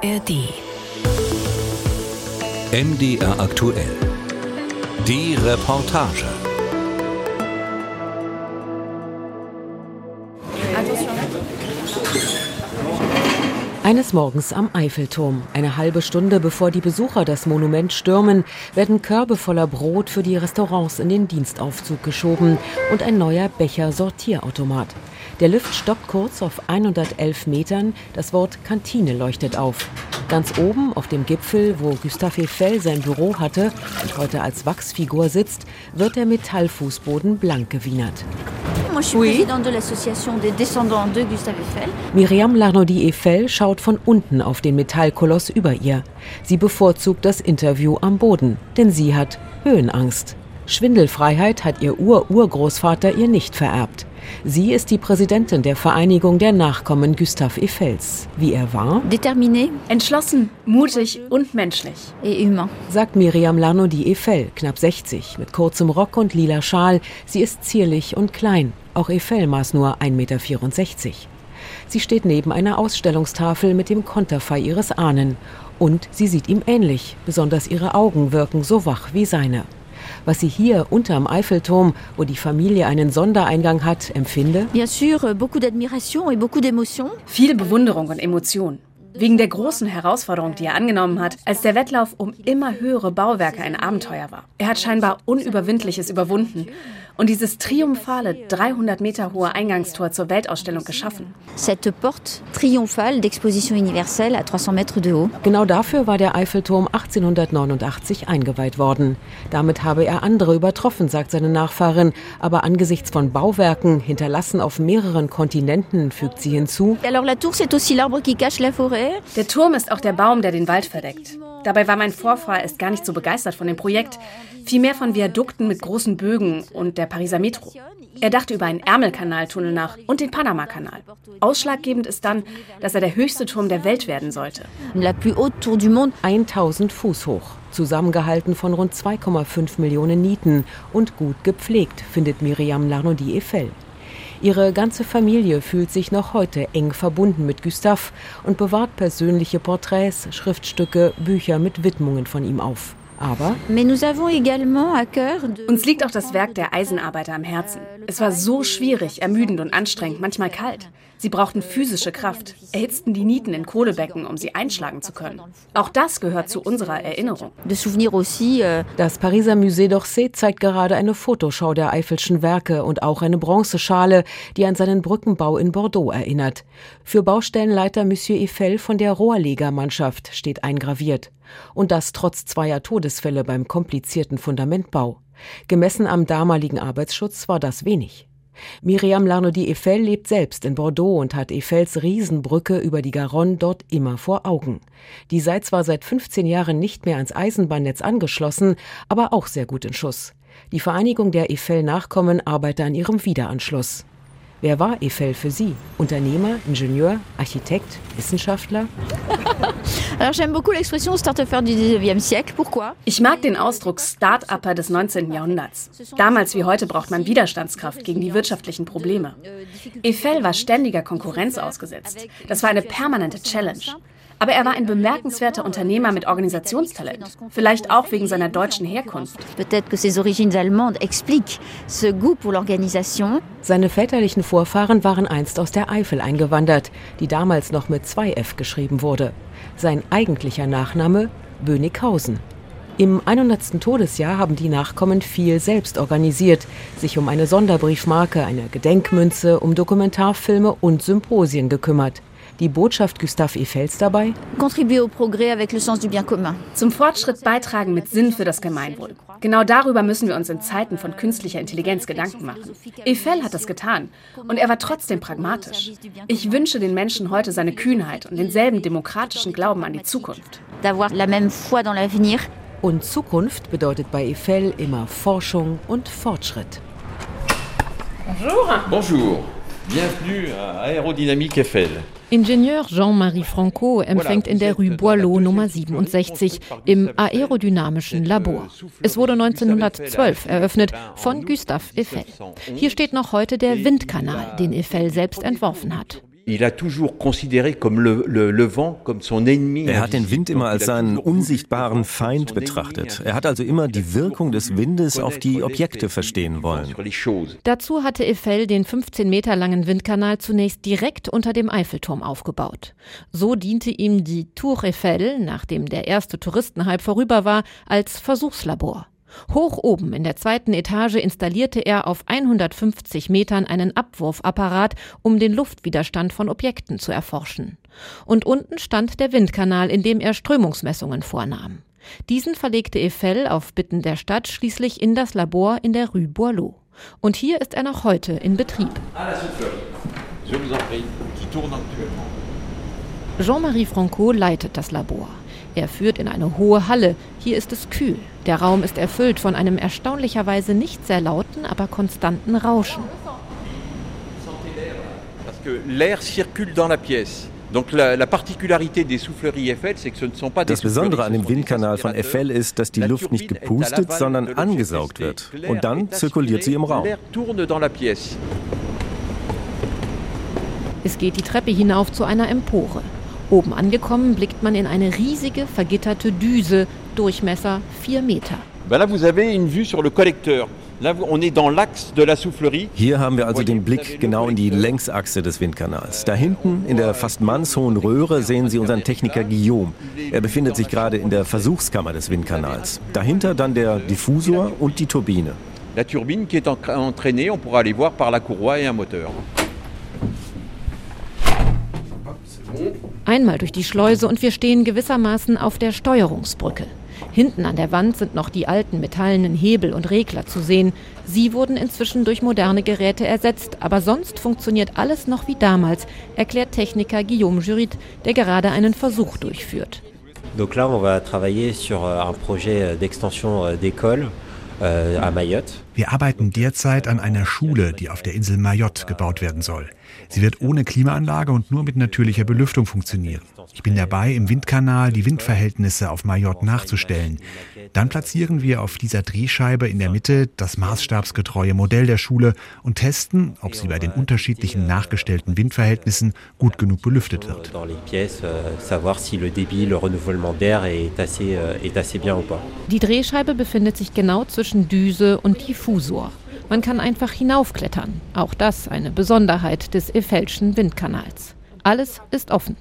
ARD. MDR aktuell. Die Reportage. Eines Morgens am Eiffelturm, eine halbe Stunde bevor die Besucher das Monument stürmen, werden Körbe voller Brot für die Restaurants in den Dienstaufzug geschoben und ein neuer Becher-Sortierautomat. Der Lift stoppt kurz auf 111 Metern, das Wort Kantine leuchtet auf. Ganz oben auf dem Gipfel, wo Gustave Eiffel sein Büro hatte und heute als Wachsfigur sitzt, wird der Metallfußboden blank gewienert. Oui. Miriam Larnody Eiffel schaut von unten auf den Metallkoloss über ihr. Sie bevorzugt das Interview am Boden, denn sie hat Höhenangst. Schwindelfreiheit hat ihr Ur-Urgroßvater ihr nicht vererbt. Sie ist die Präsidentin der Vereinigung der Nachkommen Gustave Eiffels. Wie er war, Déterminé Entschlossen, mutig und menschlich. et humain. sagt Miriam Larnody Eiffel, knapp 60, mit kurzem Rock und lila Schal. Sie ist zierlich und klein. Auch Eiffel maß nur 1,64 Meter. Sie steht neben einer Ausstellungstafel mit dem Konterfei ihres Ahnen. Und sie sieht ihm ähnlich, besonders ihre Augen wirken so wach wie seine. Was sie hier unterm Eiffelturm, wo die Familie einen Sondereingang hat, empfinde, Bien sûr, beaucoup d'admiration et beaucoup d'émotion. Viel Bewunderung und Emotion. Wegen der großen Herausforderung, die er angenommen hat, als der Wettlauf um immer höhere Bauwerke ein Abenteuer war. Er hat scheinbar Unüberwindliches überwunden und dieses triumphale 300 Meter hohe Eingangstor zur Weltausstellung geschaffen. Cette porte triomphale d'exposition universelle à 300 mètres de haut. Genau dafür war der Eiffelturm 1889 eingeweiht worden. Damit habe er andere übertroffen, sagt seine Nachfahrin. Aber angesichts von Bauwerken, hinterlassen auf mehreren Kontinenten, fügt sie hinzu, Alors la tour, c'est aussi l'arbre qui cache la forêt. Der Turm ist auch der Baum, der den Wald verdeckt. Dabei war mein Vorfahr erst gar nicht so begeistert von dem Projekt, vielmehr von Viadukten mit großen Bögen und der Pariser Metro. Er dachte über einen Ärmelkanaltunnel nach und den Panamakanal. Ausschlaggebend ist dann, dass er der höchste Turm der Welt werden sollte. La plus haute tour du monde. 1000 Fuß hoch, zusammengehalten von rund 2,5 Millionen Nieten und gut gepflegt, findet Miriam Larnody Eiffel. Ihre ganze Familie fühlt sich noch heute eng verbunden mit Gustave und bewahrt persönliche Porträts, Schriftstücke, Bücher mit Widmungen von ihm auf. Aber. Uns liegt auch das Werk der Eisenarbeiter am Herzen. Es war so schwierig, ermüdend und anstrengend, manchmal kalt. Sie brauchten physische Kraft, erhitzten die Nieten in Kohlebecken, um sie einschlagen zu können. Auch das gehört zu unserer Erinnerung. euh, Das Pariser Musée d'Orsay zeigt gerade eine Fotoschau der Eiffelschen Werke und auch eine Bronzeschale, die an seinen Brückenbau in Bordeaux erinnert. Für Baustellenleiter Monsieur Eiffel von der Rohrlegermannschaft steht eingraviert. Und das trotz zweier Todesfälle beim komplizierten Fundamentbau. Gemessen am damaligen Arbeitsschutz war das wenig. Miriam Larnody Eiffel lebt selbst in Bordeaux und hat Eiffels Riesenbrücke über die Garonne dort immer vor Augen. Die sei zwar seit 15 Jahren nicht mehr ans Eisenbahnnetz angeschlossen, aber auch sehr gut in Schuss. Die Vereinigung der Eiffel-Nachkommen arbeitet an ihrem Wiederanschluss. Wer war Eiffel für Sie? Unternehmer, Ingenieur, Architekt, Wissenschaftler? Alors j'aime beaucoup l'expression start-upper du 19e siècle. Pourquoi Ich mag den Ausdruck Start-Upper des 19. Jahrhunderts. Damals wie heute braucht man Widerstandskraft gegen die wirtschaftlichen Probleme. Eiffel war ständiger Konkurrenz ausgesetzt. Das war eine permanente Challenge. Aber er war ein bemerkenswerter Unternehmer mit Organisationstalent. Vielleicht auch wegen seiner deutschen Herkunft. Peut-être que ses origines allemandes expliquent ce goût pour l'organisation. Seine väterlichen Vorfahren waren einst aus der Eifel eingewandert, die damals noch mit 2F geschrieben wurde. Sein eigentlicher Nachname Bönighausen. Im 100. Todesjahr haben die Nachkommen viel selbst organisiert, sich um eine Sonderbriefmarke, eine Gedenkmünze, um Dokumentarfilme und Symposien gekümmert. Die Botschaft Gustave Eiffels dabei? Zum Fortschritt beitragen mit Sinn für das Gemeinwohl. Genau darüber müssen wir uns in Zeiten von künstlicher Intelligenz Gedanken machen. Eiffel hat das getan und er war trotzdem pragmatisch. Ich wünsche den Menschen heute seine Kühnheit und denselben demokratischen Glauben an die Zukunft. Und Zukunft bedeutet bei Eiffel immer Forschung und Fortschritt. Bonjour, bienvenue à Aérodynamique Eiffel. Ingenieur Jean-Marie Franco empfängt in der Rue Boileau Nummer 67 im aerodynamischen Labor. Es wurde 1912 eröffnet von Gustave Eiffel. Hier steht noch heute der Windkanal, den Eiffel selbst entworfen hat. Er hat den Wind immer als seinen unsichtbaren Feind betrachtet. Er hat also immer die Wirkung des Windes auf die Objekte verstehen wollen. Dazu hatte Eiffel den 15 Meter langen Windkanal zunächst direkt unter dem Eiffelturm aufgebaut. So diente ihm die Tour Eiffel, nachdem der erste Touristenhype vorüber war, als Versuchslabor. Hoch oben in der zweiten Etage installierte er auf 150 Metern einen Abwurfapparat, um den Luftwiderstand von Objekten zu erforschen. Und unten stand der Windkanal, in dem er Strömungsmessungen vornahm. Diesen verlegte Eiffel auf Bitten der Stadt schließlich in das Labor in der Rue Boileau. Und hier ist er noch heute in Betrieb. Jean-Marie Franco leitet das Labor. Er führt in eine hohe Halle. Hier ist es kühl. Der Raum ist erfüllt von einem erstaunlicherweise nicht sehr lauten, aber konstanten Rauschen. Das Besondere an dem Windkanal von Eiffel ist, dass die Luft nicht gepustet, sondern angesaugt wird. Und dann zirkuliert sie im Raum. Es geht die Treppe hinauf zu einer Empore. Oben angekommen blickt man in eine riesige vergitterte Düse, Durchmesser 4 Meter. Hier haben wir also den Blick genau in die Längsachse des Windkanals. Da hinten in der fast mannshohen Röhre sehen Sie unseren Techniker Guillaume. Er befindet sich gerade in der Versuchskammer des Windkanals. Dahinter dann der Diffusor und die Turbine. La turbine qui est entraînée, on pourra aller voir par la courroie et un moteur. Einmal durch die Schleuse und wir stehen gewissermaßen auf der Steuerungsbrücke. Hinten an der Wand sind noch die alten metallenen Hebel und Regler zu sehen. Sie wurden inzwischen durch moderne Geräte ersetzt, aber sonst funktioniert alles noch wie damals, erklärt Techniker Guillaume Jurit, der gerade einen Versuch durchführt. Donc là, on va travailler sur euh, un projet d'extension euh, d'école euh, wir arbeiten derzeit an einer Schule, die auf der Insel Mayotte gebaut werden soll. Sie wird ohne Klimaanlage und nur mit natürlicher Belüftung funktionieren. Ich bin dabei, im Windkanal die Windverhältnisse auf Mayotte nachzustellen. Dann platzieren wir auf dieser Drehscheibe in der Mitte das maßstabsgetreue Modell der Schule und testen, ob sie bei den unterschiedlichen nachgestellten Windverhältnissen gut genug belüftet wird. Die Drehscheibe befindet sich genau zwischen Düse und Diffusor. Man kann einfach hinaufklettern. Auch das eine Besonderheit des Effelschen Windkanals. Alles ist offen.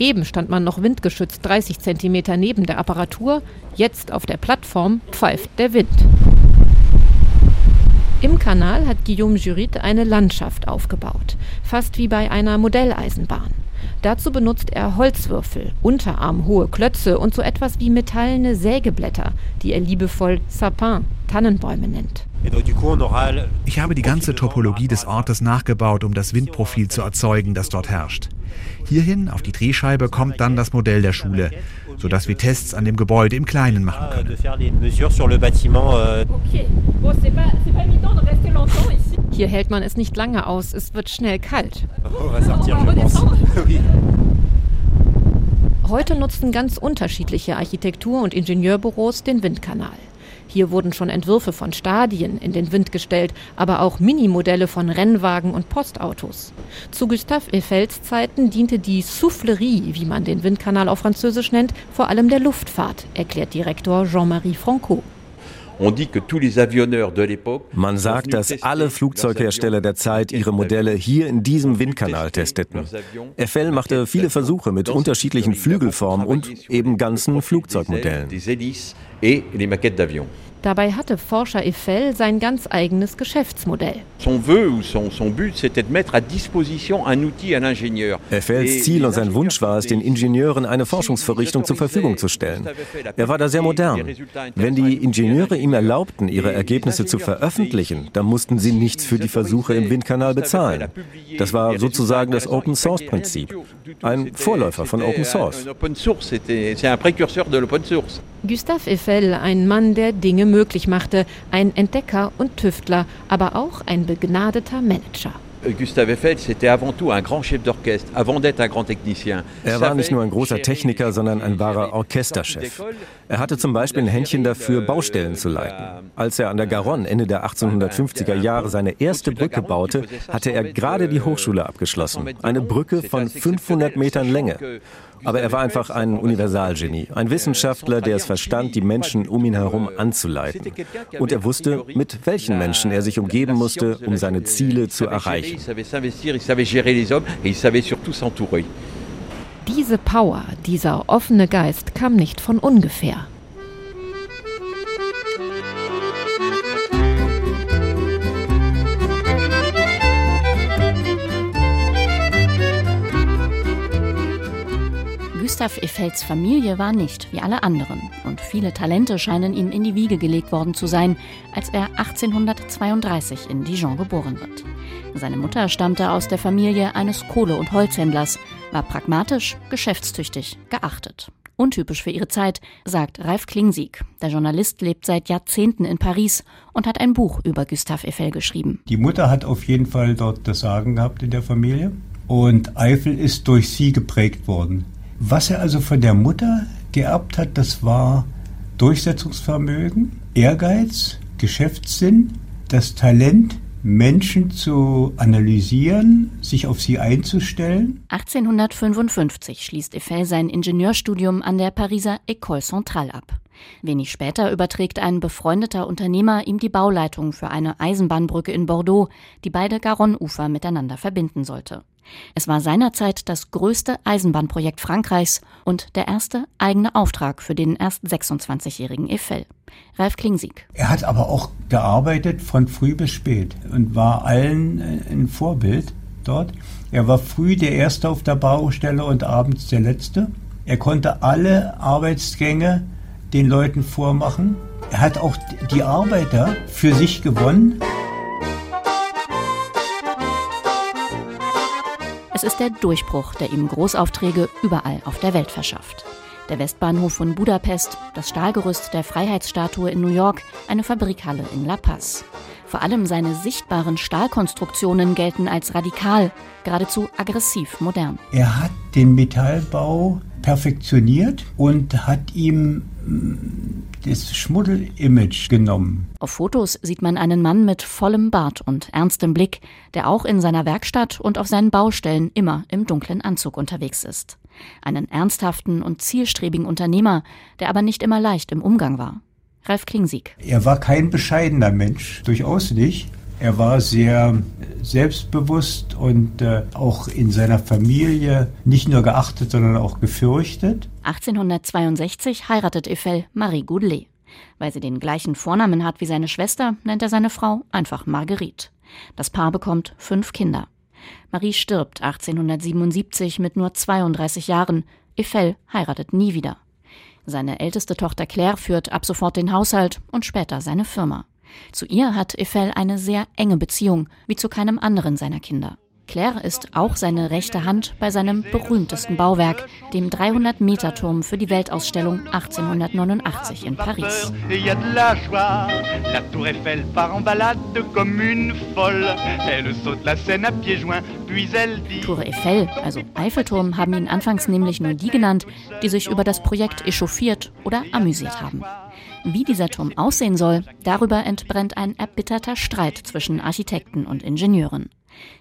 Eben stand man noch windgeschützt 30 Zentimeter neben der Apparatur, jetzt auf der Plattform pfeift der Wind. Im Kanal hat Guillaume Jurit eine Landschaft aufgebaut, fast wie bei einer Modelleisenbahn. Dazu benutzt er Holzwürfel, unterarmhohe Klötze und so etwas wie metallene Sägeblätter, die er liebevoll Sapin, Tannenbäume nennt. Ich habe die ganze Topologie des Ortes nachgebaut, um das Windprofil zu erzeugen, das dort herrscht. Hierhin, auf die Drehscheibe, kommt dann das Modell der Schule, sodass wir Tests an dem Gebäude im Kleinen machen können. Hier hält man es nicht lange aus, es wird schnell kalt. Heute nutzen ganz unterschiedliche Architektur- und Ingenieurbüros den Windkanal. Hier wurden schon Entwürfe von Stadien in den Wind gestellt, aber auch Minimodelle von Rennwagen und Postautos. Zu Gustave Eiffels Zeiten diente die Soufflerie, wie man den Windkanal auf Französisch nennt, vor allem der Luftfahrt, erklärt Direktor Jean-Marie Franco. Man sagt, dass alle Flugzeughersteller der Zeit ihre Modelle hier in diesem Windkanal testeten. Eiffel machte viele Versuche mit unterschiedlichen Flügelformen und eben ganzen Flugzeugmodellen. Dabei hatte Forscher Eiffel sein ganz eigenes Geschäftsmodell. Eiffels Ziel und sein Wunsch war es, den Ingenieuren eine Forschungsvorrichtung zur Verfügung zu stellen. Er war da sehr modern. Wenn die Ingenieure ihm erlaubten, ihre Ergebnisse zu veröffentlichen, dann mussten sie nichts für die Versuche im Windkanal bezahlen. Das war sozusagen das Open Source Prinzip. Ein Vorläufer von Open Source. Gustave Eiffel, ein Mann, der Dinge möglich machte, ein Entdecker und Tüftler, aber auch ein begnadeter Manager. Gustave Eiffel, c'était avant tout un grand chef d'orchestre, avant d'être un grand technicien. Er war nicht nur ein großer Techniker, sondern ein wahrer Orchesterchef. Er hatte zum Beispiel ein Händchen dafür, Baustellen zu leiten. Als er an der Garonne Ende der 1850er Jahre seine erste Brücke baute, hatte er gerade die Hochschule abgeschlossen. Eine Brücke von 500 Metern Länge. Aber er war einfach ein Universalgenie, ein Wissenschaftler, der es verstand, die Menschen um ihn herum anzuleiten. Und er wusste, mit welchen Menschen er sich umgeben musste, um seine Ziele zu erreichen. Diese Power, dieser offene Geist kam nicht von ungefähr. Gustav Eiffels Familie war nicht wie alle anderen und viele Talente scheinen ihm in die Wiege gelegt worden zu sein, als er 1832 in Dijon geboren wird. Seine Mutter stammte aus der Familie eines Kohle- und Holzhändlers, war pragmatisch, geschäftstüchtig, geachtet. Untypisch für ihre Zeit, sagt Ralf Klingsieg. Der Journalist lebt seit Jahrzehnten in Paris und hat ein Buch über Gustave Eiffel geschrieben. Die Mutter hat auf jeden Fall dort das Sagen gehabt in der Familie und Eiffel ist durch sie geprägt worden. Was er also von der Mutter geerbt hat, das war Durchsetzungsvermögen, Ehrgeiz, Geschäftssinn, das Talent, Menschen zu analysieren, sich auf sie einzustellen. 1855 schließt Eiffel sein Ingenieurstudium an der Pariser École Centrale ab. Wenig später überträgt ein befreundeter Unternehmer ihm die Bauleitung für eine Eisenbahnbrücke in Bordeaux, die beide Garonne-Ufer miteinander verbinden sollte. Es war seinerzeit das größte Eisenbahnprojekt Frankreichs und der erste eigene Auftrag für den erst 26-jährigen Eiffel. Ralf Klingsieg. Er hat aber auch gearbeitet von früh bis spät und war allen äh, ein Vorbild dort. Er war früh der Erste auf der Baustelle und abends der Letzte. Er konnte alle Arbeitsgänge den Leuten vormachen. Er hat auch die Arbeiter für sich gewonnen. Es ist der Durchbruch, der ihm Großaufträge überall auf der Welt verschafft. Der Westbahnhof von Budapest, das Stahlgerüst der Freiheitsstatue in New York, eine Fabrikhalle in La Paz. Vor allem seine sichtbaren Stahlkonstruktionen gelten als radikal, geradezu aggressiv modern. Er hat den Metallbau perfektioniert und hat ihm das Schmuddel-Image genommen. Auf Fotos sieht man einen Mann mit vollem Bart und ernstem Blick, der auch in seiner Werkstatt und auf seinen Baustellen immer im dunklen Anzug unterwegs ist. Einen ernsthaften und zielstrebigen Unternehmer, der aber nicht immer leicht im Umgang war. Ralf Klingsieg. Er war kein bescheidener Mensch, durchaus nicht. Er war sehr selbstbewusst und äh, auch in seiner Familie nicht nur geachtet, sondern auch gefürchtet. 1862 heiratet Eiffel Marie Goudelet. Weil sie den gleichen Vornamen hat wie seine Schwester, nennt er seine Frau einfach Marguerite. Das Paar bekommt fünf Kinder. Marie stirbt 1877 mit nur 32 Jahren. Eiffel heiratet nie wieder. Seine älteste Tochter Claire führt ab sofort den Haushalt und später seine Firma. Zu ihr hat Eiffel eine sehr enge Beziehung, wie zu keinem anderen seiner Kinder. Claire ist auch seine rechte Hand bei seinem berühmtesten Bauwerk, dem 300-Meter-Turm für die Weltausstellung 1889 in Paris. Tour Eiffel, also Eiffelturm, haben ihn anfangs nämlich nur die genannt, die sich über das Projekt echauffiert oder amüsiert haben. Wie dieser Turm aussehen soll, darüber entbrennt ein erbitterter Streit zwischen Architekten und Ingenieuren.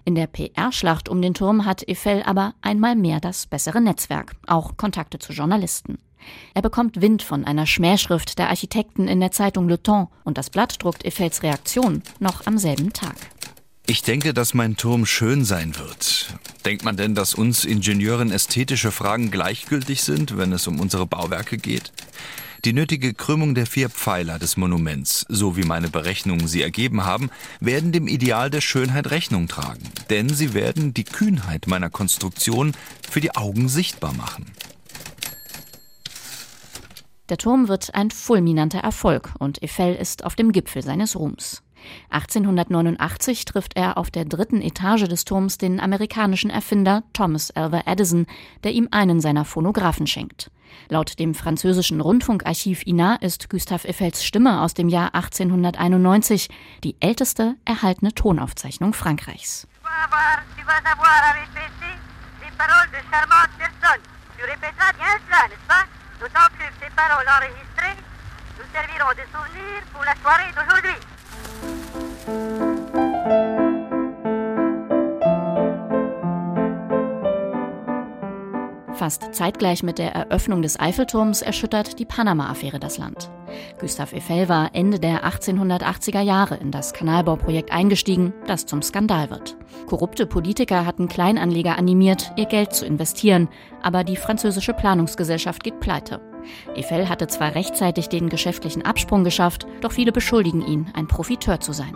In der PR-Schlacht um den Turm hat Eiffel aber einmal mehr das bessere Netzwerk, auch Kontakte zu Journalisten. Er bekommt Wind von einer Schmähschrift der Architekten in der Zeitung Le Temps und das Blatt druckt Eiffels Reaktion noch am selben Tag. Ich denke, dass mein Turm schön sein wird. Denkt man denn, dass uns Ingenieuren ästhetische Fragen gleichgültig sind, wenn es um unsere Bauwerke geht? Die nötige Krümmung der vier Pfeiler des Monuments, so wie meine Berechnungen sie ergeben haben, werden dem Ideal der Schönheit Rechnung tragen. Denn sie werden die Kühnheit meiner Konstruktion für die Augen sichtbar machen. Der Turm wird ein fulminanter Erfolg und Eiffel ist auf dem Gipfel seines Ruhms. 1889 trifft er auf der dritten Etage des Turms den amerikanischen Erfinder Thomas Alva Edison, der ihm einen seiner Phonographen schenkt. Laut dem französischen Rundfunkarchiv INA ist Gustave Eiffels Stimme aus dem Jahr 1891 die älteste erhaltene Tonaufzeichnung Frankreichs. nous serviront de souvenir pour la soirée d'aujourd'hui. Fast zeitgleich mit der Eröffnung des Eiffelturms erschüttert die Panama-Affäre das Land. Gustav Eiffel war Ende der 1880er Jahre in das Kanalbauprojekt eingestiegen, das zum Skandal wird. Korrupte Politiker hatten Kleinanleger animiert, ihr Geld zu investieren, aber die französische Planungsgesellschaft geht pleite. Eiffel hatte zwar rechtzeitig den geschäftlichen Absprung geschafft, doch viele beschuldigen ihn, ein Profiteur zu sein.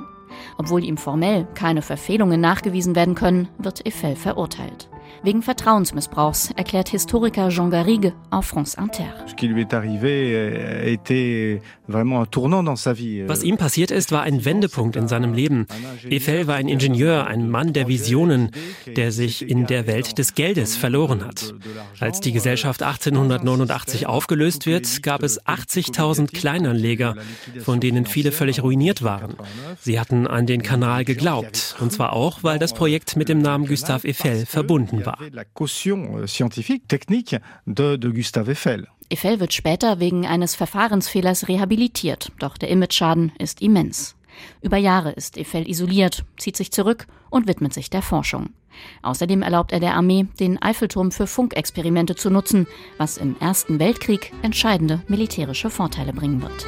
Obwohl ihm formell keine Verfehlungen nachgewiesen werden können, wird Eiffel verurteilt. Wegen Vertrauensmissbrauchs, erklärt Historiker Jean Garrigue auf France Inter. Was ihm passiert ist, war ein Wendepunkt in seinem Leben. Eiffel war ein Ingenieur, ein Mann der Visionen, der sich in der Welt des Geldes verloren hat. Als die Gesellschaft 1889 aufgelöst wird, gab es 80.000 Kleinanleger, von denen viele völlig ruiniert waren. Sie hatten an den Kanal geglaubt, und zwar auch, weil das Projekt mit dem Namen Gustave Eiffel verbunden war. Gustave Eiffel. Eiffel wird später wegen eines Verfahrensfehlers rehabilitiert, doch der Imageschaden ist immens. Über Jahre ist Eiffel isoliert, zieht sich zurück und widmet sich der Forschung. Außerdem erlaubt er der Armee, den Eiffelturm für Funkexperimente zu nutzen, was im Ersten Weltkrieg entscheidende militärische Vorteile bringen wird.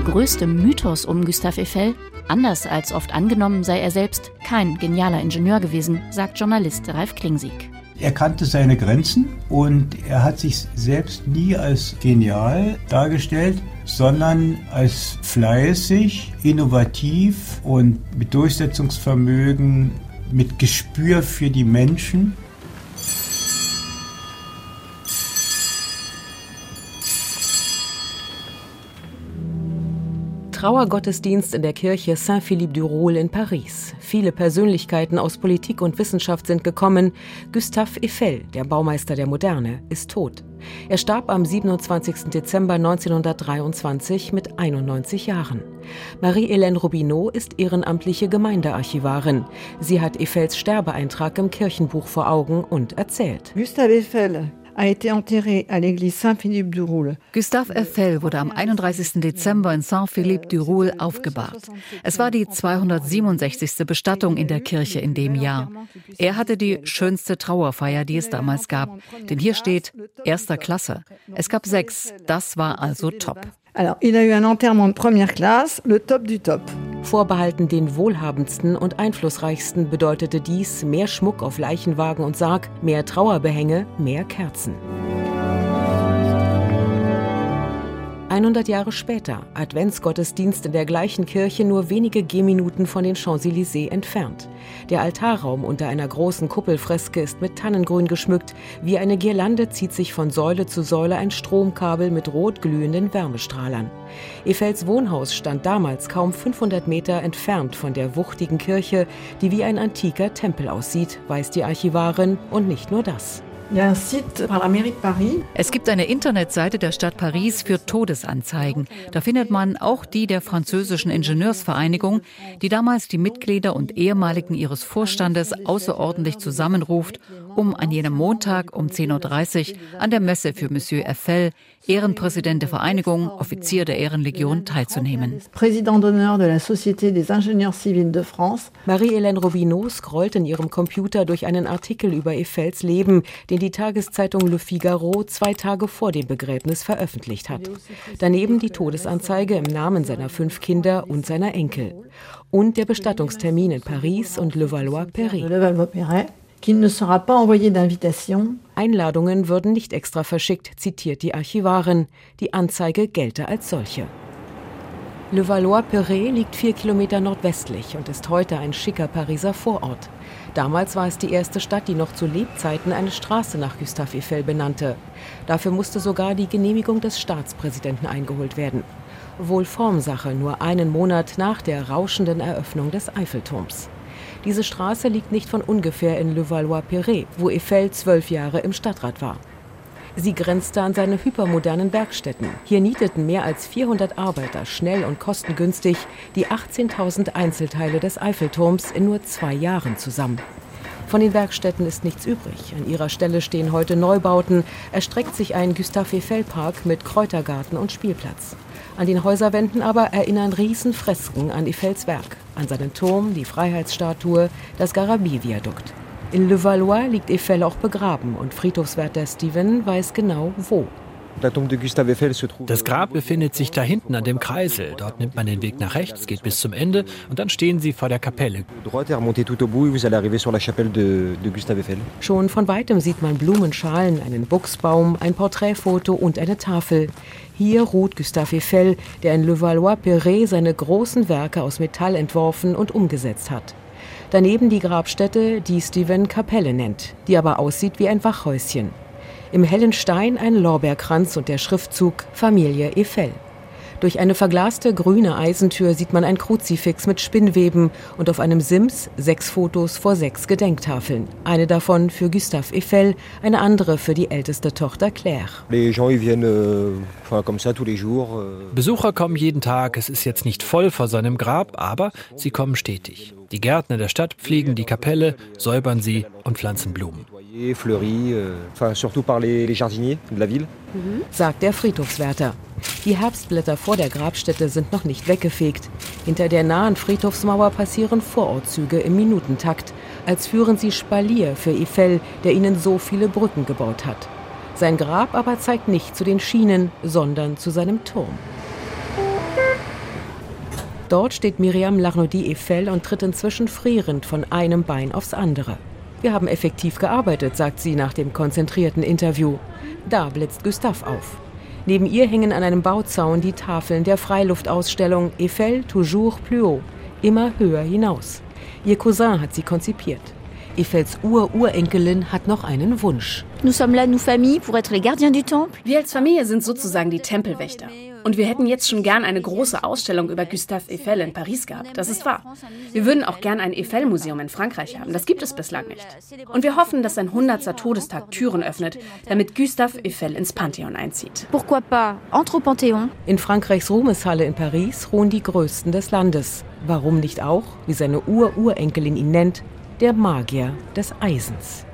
Der größte Mythos um Gustave Eiffel? Anders als oft angenommen sei er selbst kein genialer Ingenieur gewesen, sagt Journalist Ralf Klingsieg. Er kannte seine Grenzen und er hat sich selbst nie als genial dargestellt, sondern als fleißig, innovativ und mit Durchsetzungsvermögen, mit Gespür für die Menschen. Trauergottesdienst in der Kirche Saint-Philippe du Roule in Paris. Viele Persönlichkeiten aus Politik und Wissenschaft sind gekommen. Gustave Eiffel, der Baumeister der Moderne, ist tot. Er starb am 27. Dezember 1923 mit 91 Jahren. Marie-Hélène Robineau ist ehrenamtliche Gemeindearchivarin. Sie hat Eiffels Sterbeeintrag im Kirchenbuch vor Augen und erzählt. Gustave Eiffel Gustave Eiffel wurde am 31. Dezember in Saint-Philippe du Roule aufgebahrt. Es war die 267. Bestattung in der Kirche in dem Jahr. Er hatte die schönste Trauerfeier, die es damals gab. Denn hier steht erster Klasse. Es gab sechs. Das war also top. Alors, il a eu un enterrement de première classe, le top du top. Vorbehalten den wohlhabendsten und einflussreichsten bedeutete dies mehr Schmuck auf Leichenwagen und Sarg, mehr Trauerbehänge, mehr Kerzen. 100 Jahre später, Adventsgottesdienst in der gleichen Kirche nur wenige Gehminuten von den Champs-Élysées entfernt. Der Altarraum unter einer großen Kuppelfreske ist mit Tannengrün geschmückt. Wie eine Girlande zieht sich von Säule zu Säule ein Stromkabel mit rot glühenden Wärmestrahlern. Eiffels Wohnhaus stand damals kaum 500 Meter entfernt von der wuchtigen Kirche, die wie ein antiker Tempel aussieht, weiß die Archivarin, und nicht nur das. Es gibt eine Internetseite der Stadt Paris für Todesanzeigen. Da findet man auch die der französischen Ingenieursvereinigung, die damals die Mitglieder und ehemaligen ihres Vorstandes außerordentlich zusammenruft, um an jenem Montag um 10.30 Uhr an der Messe für Monsieur Eiffel, Ehrenpräsident der Vereinigung, Offizier der Ehrenlegion, teilzunehmen. Marie-Hélène Robineau scrollt in ihrem Computer durch einen Artikel über Eiffels Leben, den die Tageszeitung Le Figaro zwei Tage vor dem Begräbnis veröffentlicht hat. Daneben die Todesanzeige im Namen seiner fünf Kinder und seiner Enkel. Und der Bestattungstermin in Paris und Levallois-Perret. Einladungen würden nicht extra verschickt, zitiert die Archivarin. Die Anzeige gelte als solche. Levallois-Perret liegt vier Kilometer nordwestlich und ist heute ein schicker Pariser Vorort. Damals war es die erste Stadt, die noch zu Lebzeiten eine Straße nach Gustave Eiffel benannte. Dafür musste sogar die Genehmigung des Staatspräsidenten eingeholt werden. Wohl Formsache nur einen Monat nach der rauschenden Eröffnung des Eiffelturms. Diese Straße liegt nicht von ungefähr in Levallois-Perret, wo Eiffel zwölf Jahre im Stadtrat war. Sie grenzte an seine hypermodernen Werkstätten. Hier nieteten mehr als 400 Arbeiter schnell und kostengünstig die 18.000 Einzelteile des Eiffelturms in nur zwei Jahren zusammen. Von den Werkstätten ist nichts übrig. An ihrer Stelle stehen heute Neubauten, erstreckt sich ein Gustave Eiffel Park mit Kräutergarten und Spielplatz. An den Häuserwänden aber erinnern Riesenfresken an Eiffels Werk, an seinen Turm, die Freiheitsstatue, das Garabie-Viadukt. In Le Valois liegt Eiffel auch begraben und Friedhofswärter Steven weiß genau wo. Das Grab befindet sich da hinten an dem Kreisel. Dort nimmt man den Weg nach rechts, geht bis zum Ende und dann stehen Sie vor der Kapelle. Schon von weitem sieht man Blumenschalen, einen Buchsbaum, ein Porträtfoto und eine Tafel. Hier ruht Gustave Eiffel, der in Le Valois-Perret seine großen Werke aus Metall entworfen und umgesetzt hat. Daneben die Grabstätte, die Steven Kapelle nennt, die aber aussieht wie ein Wachhäuschen. Im hellen Stein ein Lorbeerkranz und der Schriftzug Familie Eiffel. Durch eine verglaste grüne Eisentür sieht man ein Kruzifix mit Spinnweben und auf einem Sims sechs Fotos vor sechs Gedenktafeln. Eine davon für Gustave Eiffel, eine andere für die älteste Tochter Claire. Euh, euh. Besucher kommen jeden Tag. Es ist jetzt nicht voll vor seinem Grab, aber sie kommen stetig. Die Gärtner der Stadt pflegen die Kapelle, säubern sie und pflanzen Blumen. Sagt der Friedhofswärter. Die Herbstblätter vor der Grabstätte sind noch nicht weggefegt. Hinter der nahen Friedhofsmauer passieren Vorortzüge im Minutentakt, als führen sie Spalier für Eiffel, der ihnen so viele Brücken gebaut hat. Sein Grab aber zeigt nicht zu den Schienen, sondern zu seinem Turm. Dort steht Miriam Larnaudy Eiffel und tritt inzwischen frierend von einem Bein aufs andere. Wir haben effektiv gearbeitet, sagt sie nach dem konzentrierten Interview. Da blitzt Gustav auf. Neben ihr hängen an einem Bauzaun die Tafeln der Freiluftausstellung Eiffel toujours plus haut, immer höher hinaus. Ihr Cousin hat sie konzipiert. Eiffels Ur-Urenkelin hat noch einen Wunsch. Wir als Familie sind sozusagen die Tempelwächter. Und wir hätten jetzt schon gern eine große Ausstellung über Gustave Eiffel in Paris gehabt. Das ist wahr. Wir würden auch gern ein Eiffel-Museum in Frankreich haben. Das gibt es bislang nicht. Und wir hoffen, dass sein 100. Todestag Türen öffnet, damit Gustave Eiffel ins Pantheon einzieht. Pourquoi pas? Entre au Panthéon. In Frankreichs Ruhmeshalle in Paris ruhen die Größten des Landes. Warum nicht auch, wie seine Ur-Urenkelin ihn nennt, der Magier des Eisens?